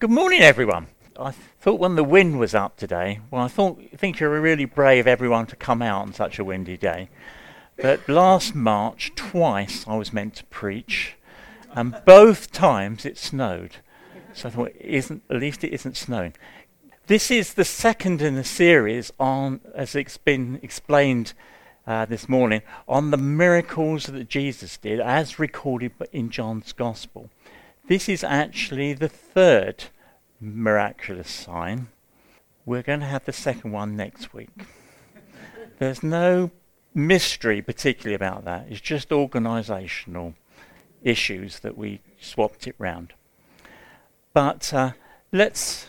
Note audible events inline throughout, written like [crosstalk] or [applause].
Good morning, everyone. I thought when the wind was up today, well, I thought think you're really brave, everyone, to come out on such a windy day. But last March, twice I was meant to preach, and both times it snowed. So I thought, isn't at least it isn't snowing. This is the second in the series on, as it's been explained uh, this morning, on the miracles that Jesus did, as recorded in John's Gospel. This is actually the third miraculous sign. We're going to have the second one next week. There's no mystery particularly about that. It's just organisational issues that we swapped it round. But uh, let's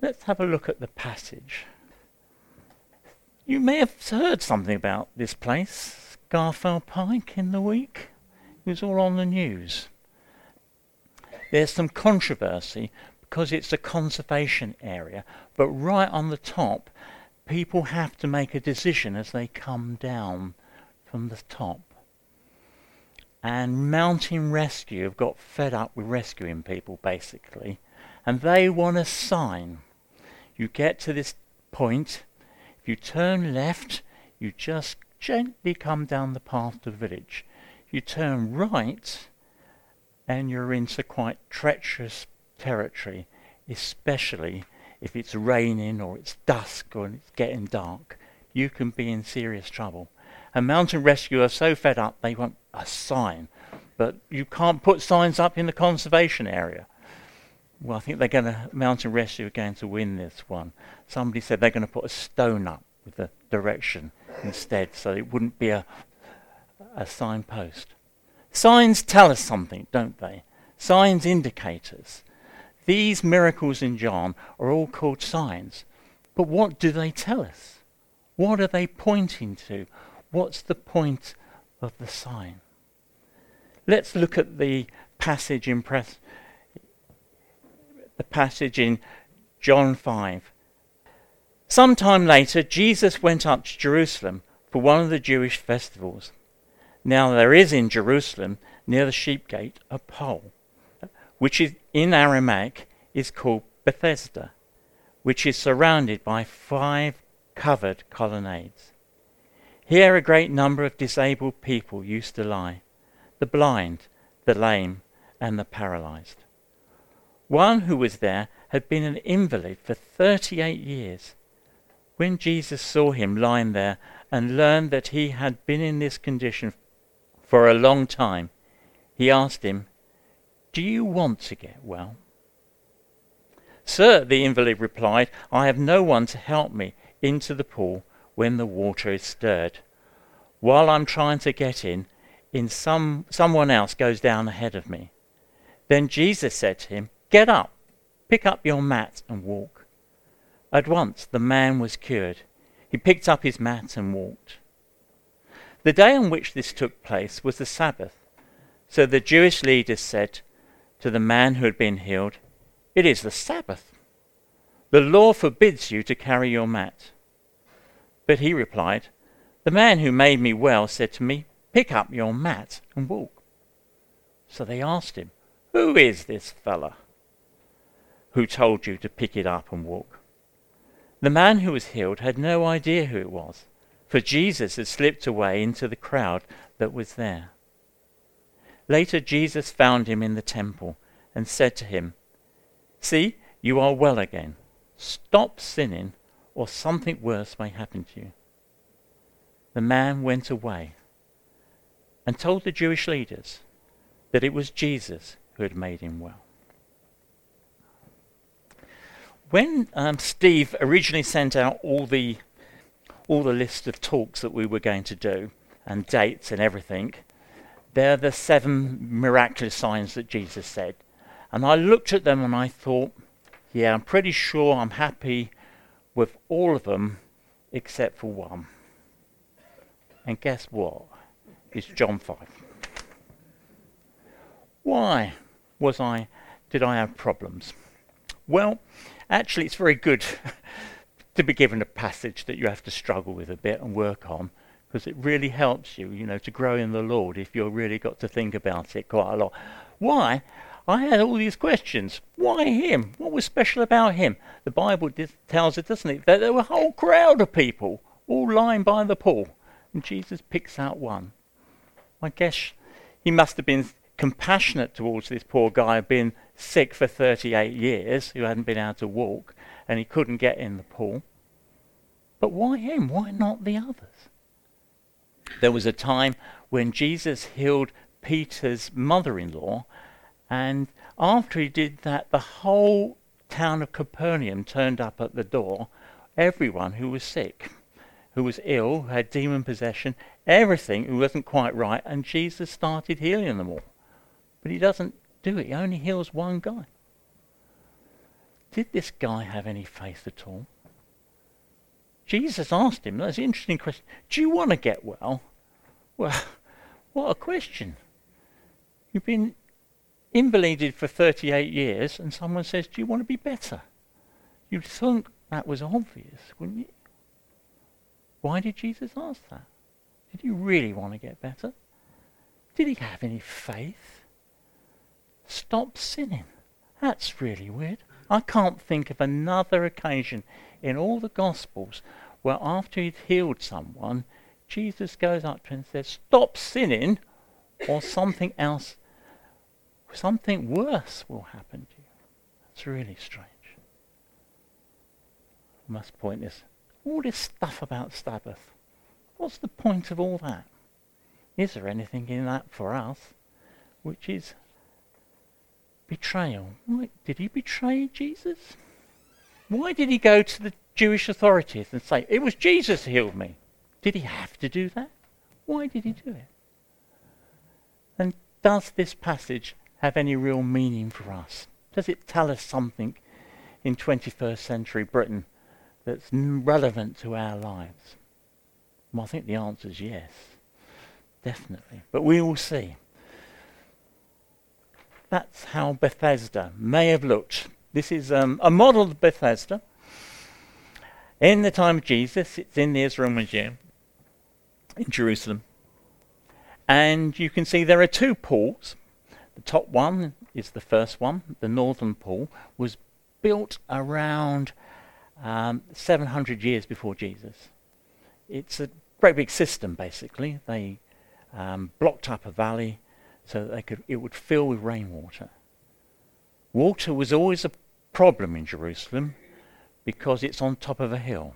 let's have a look at the passage. You may have heard something about this place, Scafell Pike, in the week. It was all on the news. There's some controversy because it's a conservation area, but right on the top, people have to make a decision as they come down from the top. And Mountain Rescue have got fed up with rescuing people, basically, and they want a sign. You get to this point, if you turn left, you just gently come down the path to the village. You turn right, and you're into quite treacherous territory, especially if it's raining or it's dusk or it's getting dark. You can be in serious trouble. And mountain rescue are so fed up they want a sign. But you can't put signs up in the conservation area. Well, I think they're going to, mountain rescue are going to win this one. Somebody said they're going to put a stone up with the direction instead, so it wouldn't be a, a signpost. Signs tell us something, don't they? Signs indicators. These miracles in John are all called signs. But what do they tell us? What are they pointing to? What's the point of the sign? Let's look at the passage in press, the passage in John 5. Some time later, Jesus went up to Jerusalem for one of the Jewish festivals. Now there is in Jerusalem, near the sheep gate, a pole which is in Aramaic is called Bethesda, which is surrounded by five covered colonnades. Here a great number of disabled people used to lie the blind, the lame, and the paralyzed. One who was there had been an invalid for 38 years. When Jesus saw him lying there and learned that he had been in this condition for a long time, he asked him, do you want to get well? Sir, the invalid replied, I have no one to help me into the pool when the water is stirred. While I'm trying to get in, in some, someone else goes down ahead of me. Then Jesus said to him, Get up, pick up your mat and walk. At once the man was cured. He picked up his mat and walked. The day on which this took place was the Sabbath. So the Jewish leaders said, to the man who had been healed, It is the Sabbath. The law forbids you to carry your mat. But he replied, The man who made me well said to me, Pick up your mat and walk. So they asked him, Who is this fellow who told you to pick it up and walk? The man who was healed had no idea who it was, for Jesus had slipped away into the crowd that was there. Later, Jesus found him in the temple and said to him, See, you are well again. Stop sinning, or something worse may happen to you. The man went away and told the Jewish leaders that it was Jesus who had made him well. When um, Steve originally sent out all the all the list of talks that we were going to do and dates and everything, they're the seven miraculous signs that Jesus said. And I looked at them and I thought, yeah, I'm pretty sure I'm happy with all of them except for one. And guess what? It's John 5. Why was I did I have problems? Well, actually it's very good to be given a passage that you have to struggle with a bit and work on because it really helps you, you know, to grow in the Lord if you've really got to think about it quite a lot. Why? I had all these questions. Why him? What was special about him? The Bible tells us, doesn't it, that there were a whole crowd of people all lying by the pool, and Jesus picks out one. I guess he must have been compassionate towards this poor guy who'd been sick for 38 years, who hadn't been able to walk, and he couldn't get in the pool. But why him? Why not the others? There was a time when Jesus healed Peter's mother in law, and after he did that, the whole town of Capernaum turned up at the door, everyone who was sick, who was ill, who had demon possession, everything who wasn't quite right, and Jesus started healing them all. But he doesn't do it, he only heals one guy. Did this guy have any faith at all? Jesus asked him, that's an interesting question. Do you want to get well? Well, [laughs] what a question. You've been invalided for 38 years, and someone says, Do you want to be better? You'd think that was obvious, wouldn't you? Why did Jesus ask that? Did he really want to get better? Did he have any faith? Stop sinning. That's really weird. I can't think of another occasion in all the Gospels where after he'd healed someone, Jesus goes up to him and says, Stop sinning, or something else, something worse will happen to you. That's really strange. I must point this. All this stuff about Sabbath. What's the point of all that? Is there anything in that for us which is betrayal? Why, did he betray Jesus? Why did he go to the Jewish authorities and say, It was Jesus who healed me? Did he have to do that? Why did he do it? And does this passage have any real meaning for us? Does it tell us something in 21st century Britain that's relevant to our lives? Well, I think the answer is yes, definitely. But we will see. That's how Bethesda may have looked. This is um, a model of Bethesda. In the time of Jesus, it's in the Israel Museum in Jerusalem. And you can see there are two pools. The top one is the first one, the northern pool, was built around um, 700 years before Jesus. It's a great big system, basically. They um, blocked up a valley so that could, it would fill with rainwater. Water was always a problem in Jerusalem because it's on top of a hill.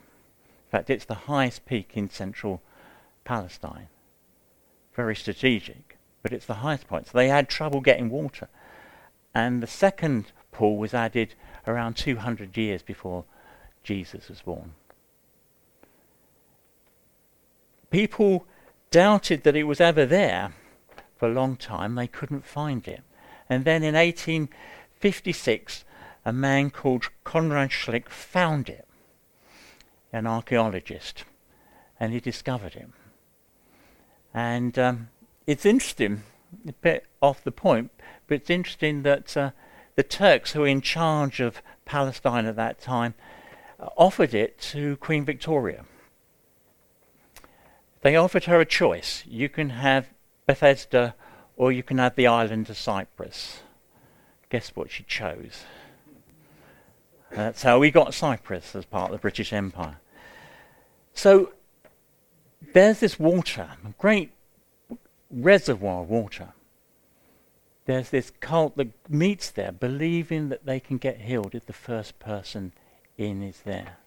In fact, it's the highest peak in central Palestine. Very strategic, but it's the highest point. So they had trouble getting water. And the second pool was added around 200 years before Jesus was born. People doubted that it was ever there for a long time. They couldn't find it. And then in 1856, a man called Conrad Schick found it, an archaeologist, and he discovered it. And um, it's interesting, a bit off the point, but it's interesting that uh, the Turks who were in charge of Palestine at that time uh, offered it to Queen Victoria. They offered her a choice. You can have Bethesda or you can have the island of Cyprus. Guess what she chose? That's how we got Cyprus as part of the British Empire. So there's this water, a great reservoir of water. There's this cult that meets there, believing that they can get healed if the first person in is there.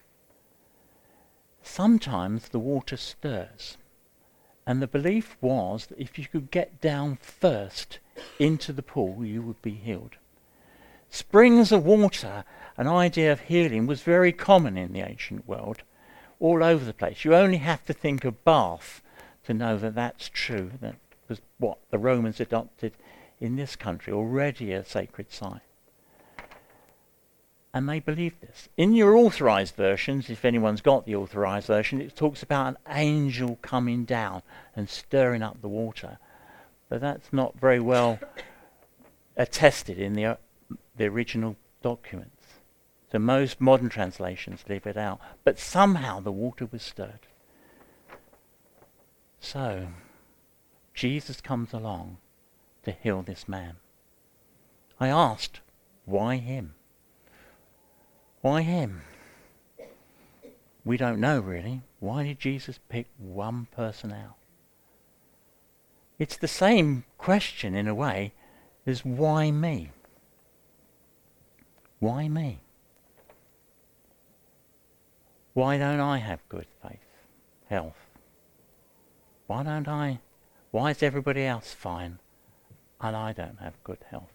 Sometimes the water stirs. And the belief was that if you could get down first into the pool, you would be healed. Springs of water, an idea of healing, was very common in the ancient world all over the place. You only have to think of Bath to know that that's true. That was what the Romans adopted in this country, already a sacred site. And they believe this. In your authorized versions, if anyone's got the authorized version, it talks about an angel coming down and stirring up the water. But that's not very well attested in the, uh, the original documents. So most modern translations leave it out. But somehow the water was stirred. So, Jesus comes along to heal this man. I asked, why him? Why him? We don't know really. Why did Jesus pick one person out? It's the same question in a way as why me? Why me? Why don't I have good faith, health? Why don't I? Why is everybody else fine and I don't have good health?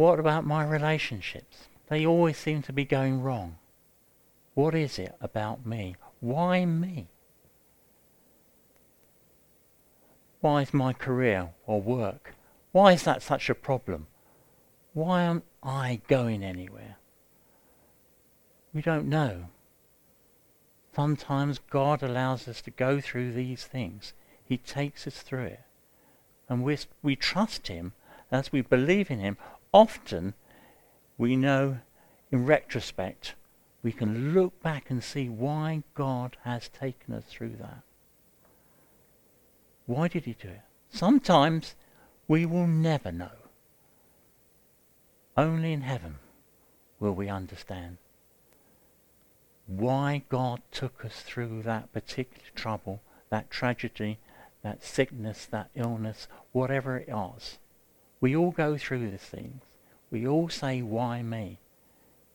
What about my relationships? They always seem to be going wrong. What is it about me? Why me? Why is my career or work? Why is that such a problem? Why am I going anywhere? We don't know. Sometimes God allows us to go through these things. He takes us through it. And we, we trust Him as we believe in Him. Often, we know in retrospect, we can look back and see why God has taken us through that. Why did He do it? Sometimes we will never know. Only in heaven will we understand why God took us through that particular trouble, that tragedy, that sickness, that illness, whatever it was. We all go through these things. We all say, why me?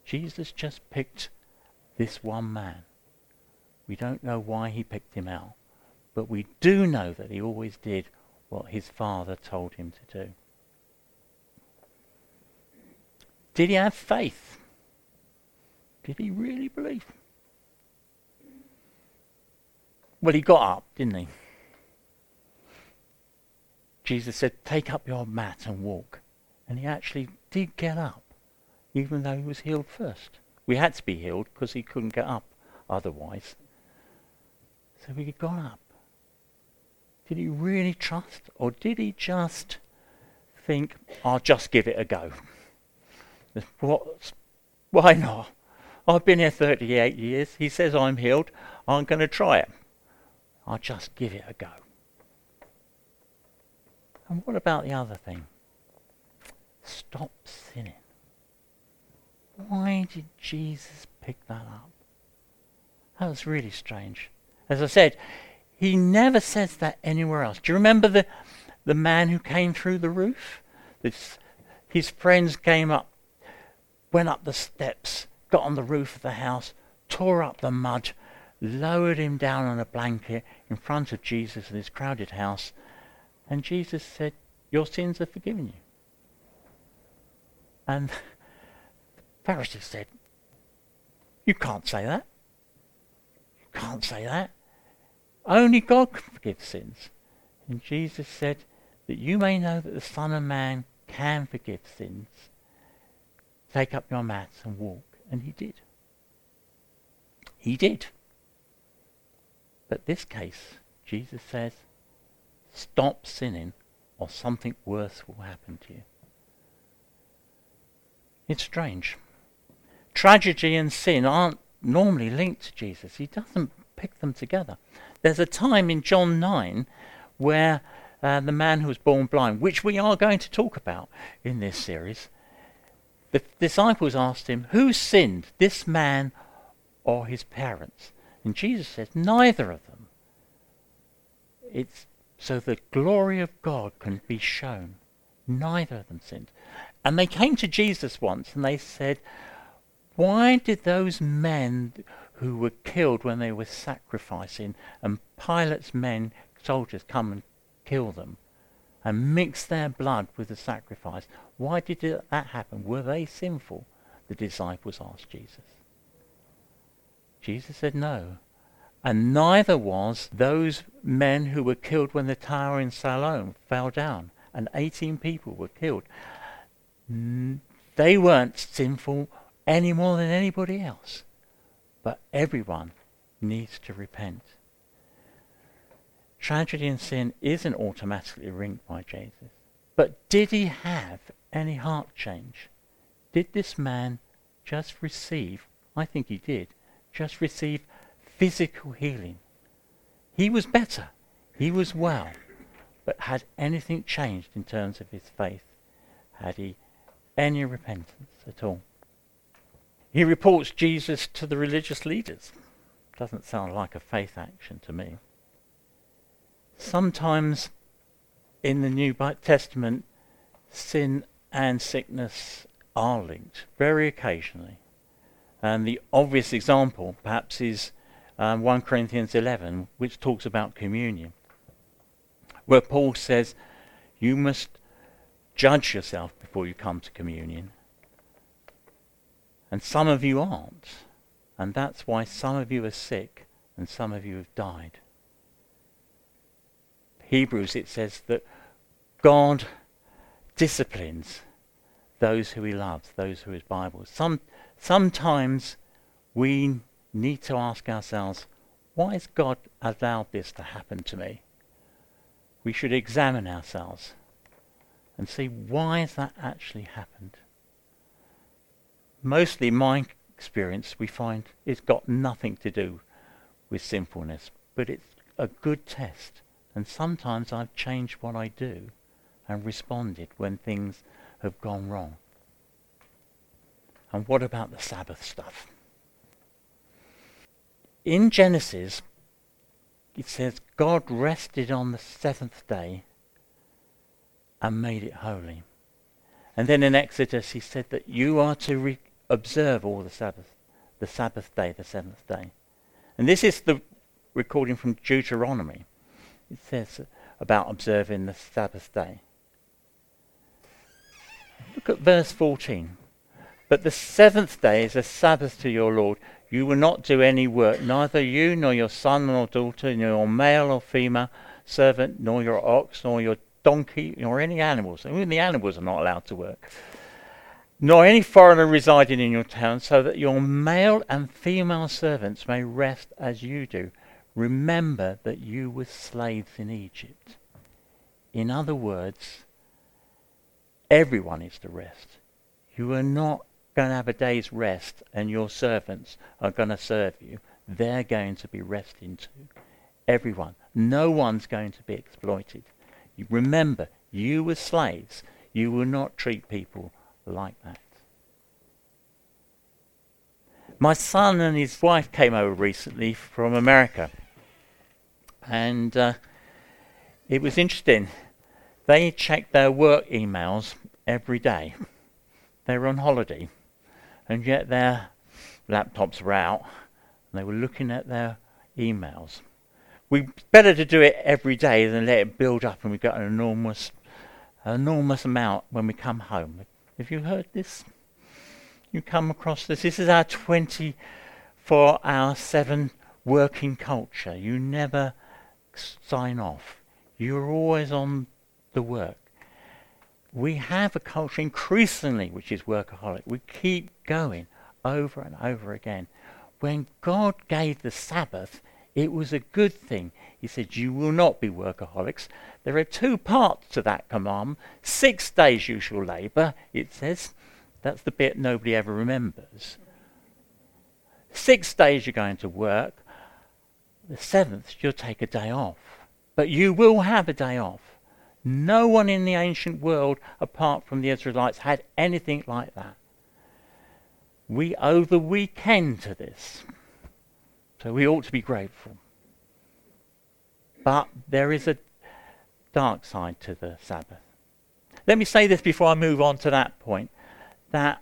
Jesus just picked this one man. We don't know why he picked him out, but we do know that he always did what his father told him to do. Did he have faith? Did he really believe? Well, he got up, didn't he? Jesus said, Take up your mat and walk. And he actually did get up, even though he was healed first. We had to be healed because he couldn't get up otherwise. So he got up. Did he really trust? Or did he just think, I'll just give it a go? [laughs] What? Why not? I've been here 38 years. He says I'm healed. I'm going to try it. I'll just give it a go. And what about the other thing? Stop sinning. Why did Jesus pick that up? That was really strange. As I said, he never says that anywhere else. Do you remember the, the man who came through the roof? This, his friends came up, went up the steps, got on the roof of the house, tore up the mud, lowered him down on a blanket in front of Jesus in his crowded house, and Jesus said, Your sins are forgiven you. And the Pharisees said, You can't say that. You can't say that. Only God can forgive sins. And Jesus said, That you may know that the Son of Man can forgive sins. Take up your mats and walk. And he did. He did. But this case, Jesus says, stop sinning or something worse will happen to you. It's strange. Tragedy and sin aren't normally linked to Jesus. He doesn't pick them together. There's a time in John 9 where uh, the man who was born blind, which we are going to talk about in this series, the disciples asked him, Who sinned, this man or his parents? And Jesus says, Neither of them. It's so the glory of God can be shown. Neither of them sinned. And they came to Jesus once and they said, Why did those men who were killed when they were sacrificing and Pilate's men, soldiers, come and kill them and mix their blood with the sacrifice? Why did that happen? Were they sinful? The disciples asked Jesus. Jesus said, No. And neither was those men who were killed when the tower in Siloam fell down and 18 people were killed. They weren't sinful any more than anybody else. But everyone needs to repent. Tragedy and sin isn't automatically linked by Jesus. But did he have any heart change? Did this man just receive, I think he did, just receive physical healing. He was better. He was well. But had anything changed in terms of his faith? Had he any repentance at all? He reports Jesus to the religious leaders. Doesn't sound like a faith action to me. Sometimes in the New Testament, sin and sickness are linked, very occasionally. And the obvious example, perhaps, is um, 1 Corinthians 11, which talks about communion, where Paul says, You must judge yourself before you come to communion. And some of you aren't. And that's why some of you are sick and some of you have died. Hebrews, it says that God disciplines those who he loves, those who his Bible. Some, sometimes we need to ask ourselves, why has God allowed this to happen to me? We should examine ourselves and see why has that actually happened. Mostly my experience we find it's got nothing to do with sinfulness, but it's a good test. And sometimes I've changed what I do and responded when things have gone wrong. And what about the Sabbath stuff? In Genesis, it says God rested on the seventh day and made it holy. And then in Exodus, he said that you are to re- observe all the Sabbath, the Sabbath day, the seventh day. And this is the recording from Deuteronomy. It says about observing the Sabbath day. Look at verse 14. But the seventh day is a Sabbath to your Lord. You will not do any work, neither you nor your son nor daughter, nor your male or female servant, nor your ox, nor your donkey, nor any animals. Even the animals are not allowed to work. Nor any foreigner residing in your town, so that your male and female servants may rest as you do. Remember that you were slaves in Egypt. In other words, everyone is to rest. You are not going to have a day's rest and your servants are going to serve you. They're going to be resting too. Everyone. No one's going to be exploited. Remember, you were slaves. You will not treat people like that. My son and his wife came over recently from America. And uh, it was interesting. They checked their work emails every day. They were on holiday, and yet their laptops were out, and they were looking at their emails. We better to do it every day than let it build up, and we got an enormous, enormous amount when we come home. Have you heard this? You come across this? This is our 24-hour, seven working culture. You never sign off. You're always on the work. We have a culture increasingly which is workaholic. We keep going over and over again. When God gave the Sabbath, it was a good thing. He said, You will not be workaholics. There are two parts to that command. Six days you shall labor, it says. That's the bit nobody ever remembers. Six days you're going to work. The seventh, you'll take a day off. But you will have a day off. No one in the ancient world, apart from the Israelites, had anything like that. We owe the weekend to this. So we ought to be grateful. But there is a dark side to the Sabbath. Let me say this before I move on to that point that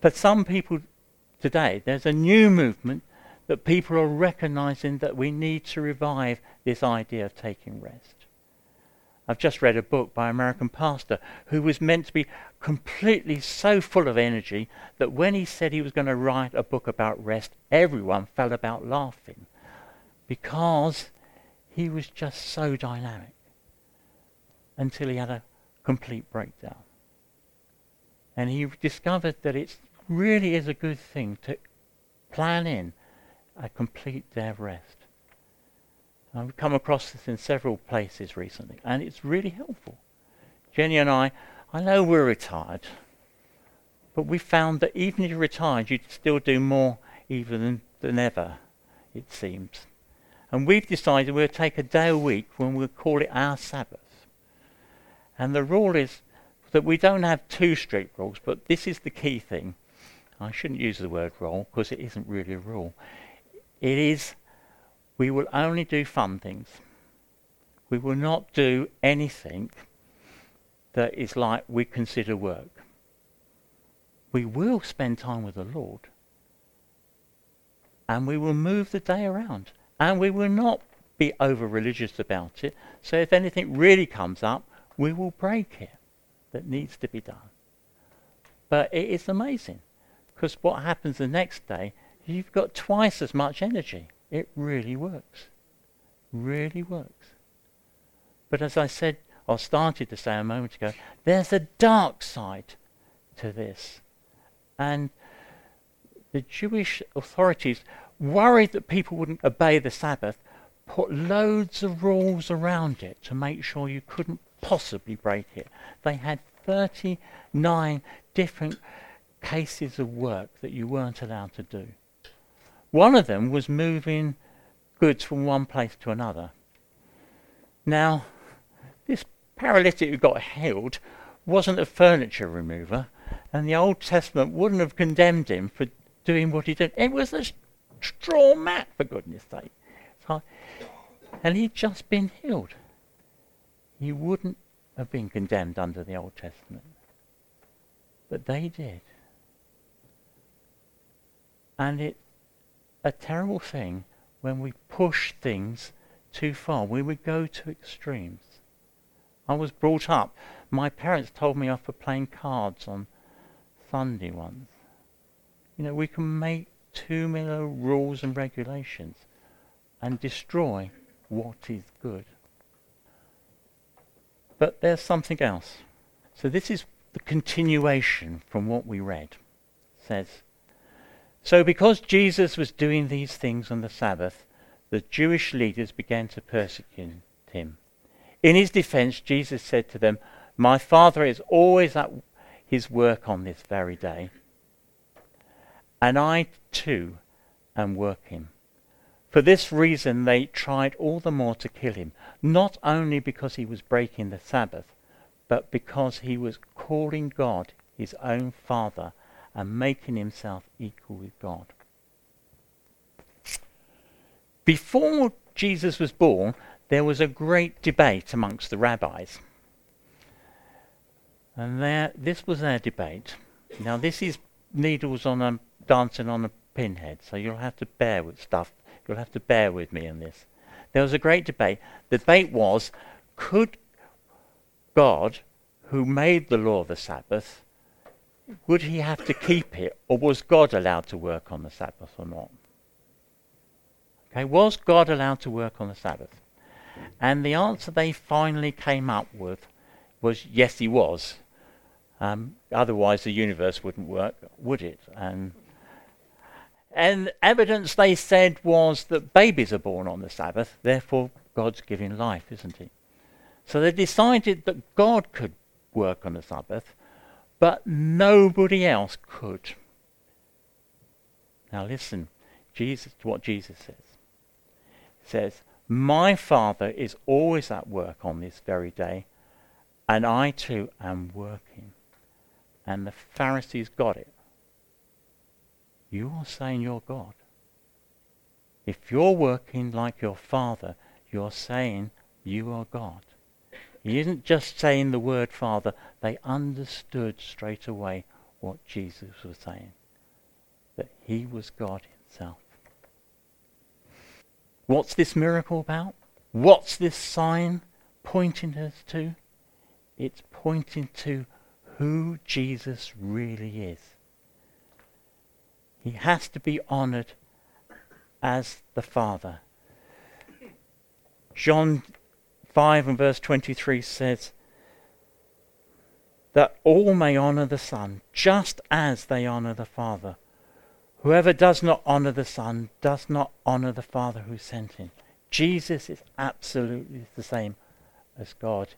for some people today, there's a new movement that people are recognizing that we need to revive this idea of taking rest. I've just read a book by an American pastor who was meant to be completely so full of energy that when he said he was going to write a book about rest, everyone fell about laughing because he was just so dynamic until he had a complete breakdown. And he discovered that it really is a good thing to plan in a complete day of rest. I've come across this in several places recently, and it's really helpful. Jenny and I, I know we're retired, but we found that even if you're retired, you'd still do more even than, than ever, it seems. And we've decided we'll take a day a week when we'll call it our Sabbath. And the rule is that we don't have two strict rules, but this is the key thing. I shouldn't use the word rule because it isn't really a rule. It is we will only do fun things. We will not do anything that is like we consider work. We will spend time with the Lord. And we will move the day around. And we will not be over religious about it. So if anything really comes up, we will break it that needs to be done. But it is amazing because what happens the next day, you've got twice as much energy. It really works. Really works. But as I said, or started to say a moment ago, there's a dark side to this. And the Jewish authorities, worried that people wouldn't obey the Sabbath, put loads of rules around it to make sure you couldn't possibly break it. They had 39 different cases of work that you weren't allowed to do. One of them was moving goods from one place to another. Now, this paralytic who got healed wasn't a furniture remover, and the Old Testament wouldn't have condemned him for doing what he did. It was a straw mat, for goodness sake. And he'd just been healed. He wouldn't have been condemned under the Old Testament. But they did. And it's a terrible thing when we push things too far, we go to extremes. I was brought up, my parents told me off for playing cards on Sunday once. You know, we can make too many rules and regulations and destroy what is good. But there's something else. So this is the continuation from what we read. It says, So because Jesus was doing these things on the Sabbath, the Jewish leaders began to persecute him. In his defense, Jesus said to them, My Father is always at his work on this very day, and I too am working. For this reason, they tried all the more to kill him, not only because he was breaking the Sabbath, but because he was calling God his own Father and making himself equal with God. Before Jesus was born, there was a great debate amongst the rabbis. And there, this was their debate. Now, this is needles on a dancing on a pinhead, so you'll have to bear with stuff You'll have to bear with me in this. There was a great debate. The debate was could God, who made the law of the Sabbath, would he have to keep it, or was God allowed to work on the Sabbath or not? Okay, was God allowed to work on the Sabbath? And the answer they finally came up with was yes, he was. Um, otherwise, the universe wouldn't work, would it? And and evidence they said was that babies are born on the Sabbath, therefore God's giving life, isn't he? So they decided that God could work on the Sabbath, but nobody else could. Now listen, Jesus to what Jesus says. He says, My Father is always at work on this very day, and I too am working. And the Pharisees got it. You are saying you're God. If you're working like your Father, you're saying you are God. He isn't just saying the word Father, they understood straight away what Jesus was saying. That he was God himself. What's this miracle about? What's this sign pointing us to? It's pointing to who Jesus really is. He has to be honored as the Father. John 5 and verse 23 says, that all may honor the Son, just as they honor the Father. Whoever does not honor the Son does not honor the Father who sent him. Jesus is absolutely the same as God.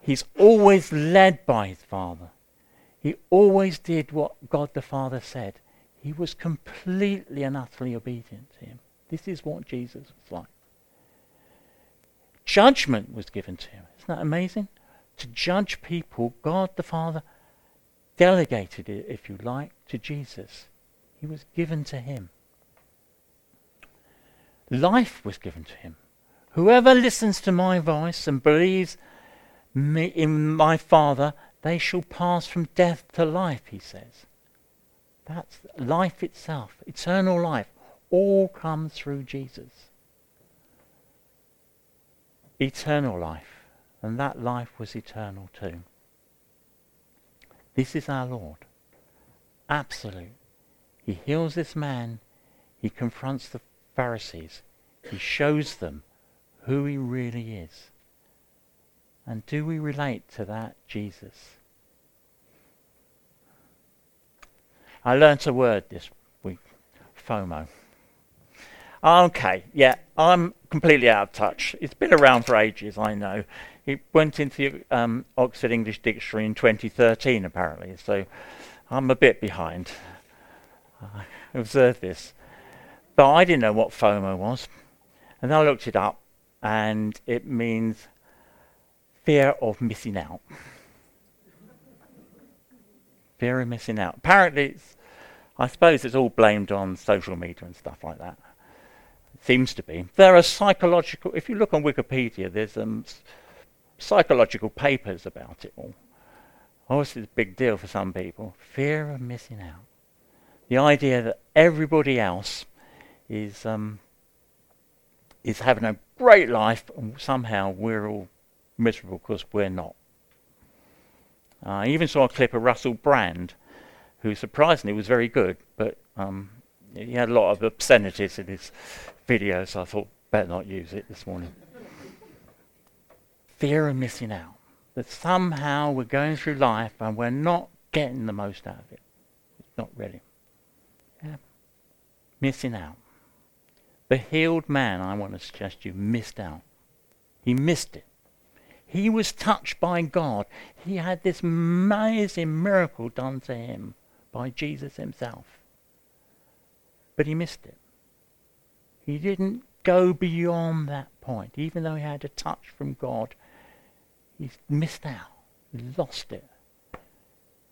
He's always led by his Father. He always did what God the Father said. He was completely and utterly obedient to him. This is what Jesus was like. Judgment was given to him. Isn't that amazing? To judge people, God the Father delegated it, if you like, to Jesus. He was given to him. Life was given to him. Whoever listens to my voice and believes me in my Father, they shall pass from death to life, he says. That's life itself, eternal life, all comes through Jesus. Eternal life, and that life was eternal too. This is our Lord. Absolute. He heals this man. He confronts the Pharisees. He shows them who he really is. And do we relate to that Jesus? I learnt a word this week FOMO. Okay, yeah, I'm completely out of touch. It's been around for ages, I know. It went into the um, Oxford English Dictionary in 2013, apparently, so I'm a bit behind. I observed this. But I didn't know what FOMO was. And I looked it up, and it means fear of missing out. fear of missing out. Apparently, I suppose it's all blamed on social media and stuff like that. Seems to be. There are psychological, if you look on Wikipedia, there's um, psychological papers about it all. Obviously, it's a big deal for some people. Fear of missing out. The idea that everybody else is um, is having a great life, and somehow we're all miserable because we're not. Uh, I even saw a clip of Russell Brand, who surprisingly was very good, but um, he had a lot of obscenities in his videos, so I thought, better not use it this morning. Fear of missing out. That somehow we're going through life and we're not getting the most out of it. It's not really. Yeah. Missing out. The healed man, I want to suggest you, missed out. He missed it. He was touched by God. He had this amazing miracle done to him by Jesus himself. But he missed it. He didn't go beyond that point. Even though he had a touch from God, he missed out. He lost it.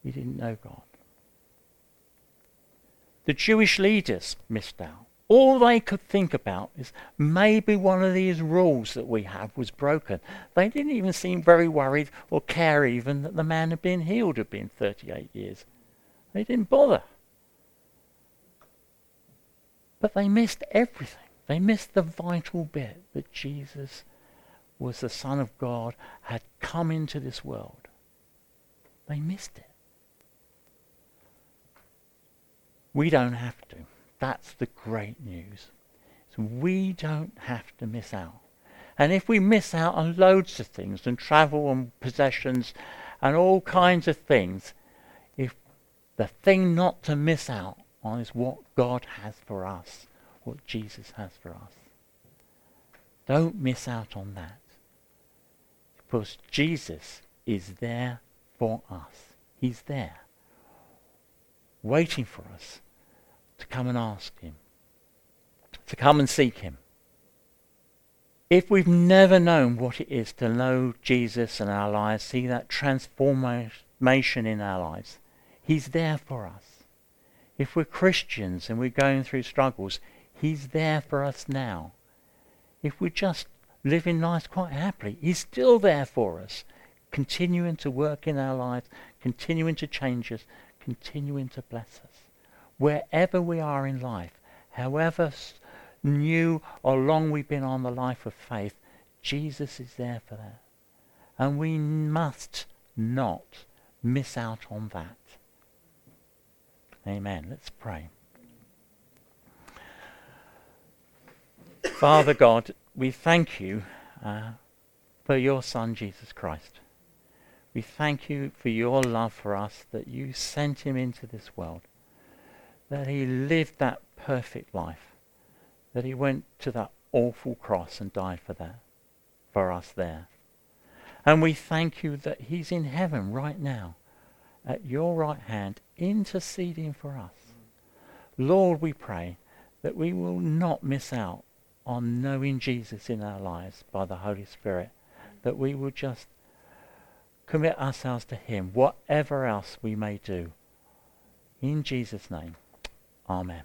He didn't know God. The Jewish leaders missed out. All they could think about is maybe one of these rules that we have was broken. They didn't even seem very worried or care even that the man had been healed had been 38 years. They didn't bother. But they missed everything. They missed the vital bit that Jesus was the Son of God, had come into this world. They missed it. We don't have to. That's the great news. So we don't have to miss out. And if we miss out on loads of things and travel and possessions and all kinds of things, if the thing not to miss out on is what God has for us, what Jesus has for us. Don't miss out on that. Because Jesus is there for us. He's there, waiting for us to come and ask him, to come and seek him. If we've never known what it is to know Jesus in our lives, see that transformation in our lives, he's there for us. If we're Christians and we're going through struggles, he's there for us now. If we're just living life quite happily, he's still there for us, continuing to work in our lives, continuing to change us, continuing to bless us wherever we are in life, however new or long we've been on the life of faith, Jesus is there for that. And we must not miss out on that. Amen. Let's pray. Father God, we thank you uh, for your Son, Jesus Christ. We thank you for your love for us, that you sent him into this world that he lived that perfect life, that he went to that awful cross and died for that, for us there. And we thank you that he's in heaven right now, at your right hand, interceding for us. Lord, we pray that we will not miss out on knowing Jesus in our lives by the Holy Spirit, that we will just commit ourselves to him, whatever else we may do. In Jesus' name, amen.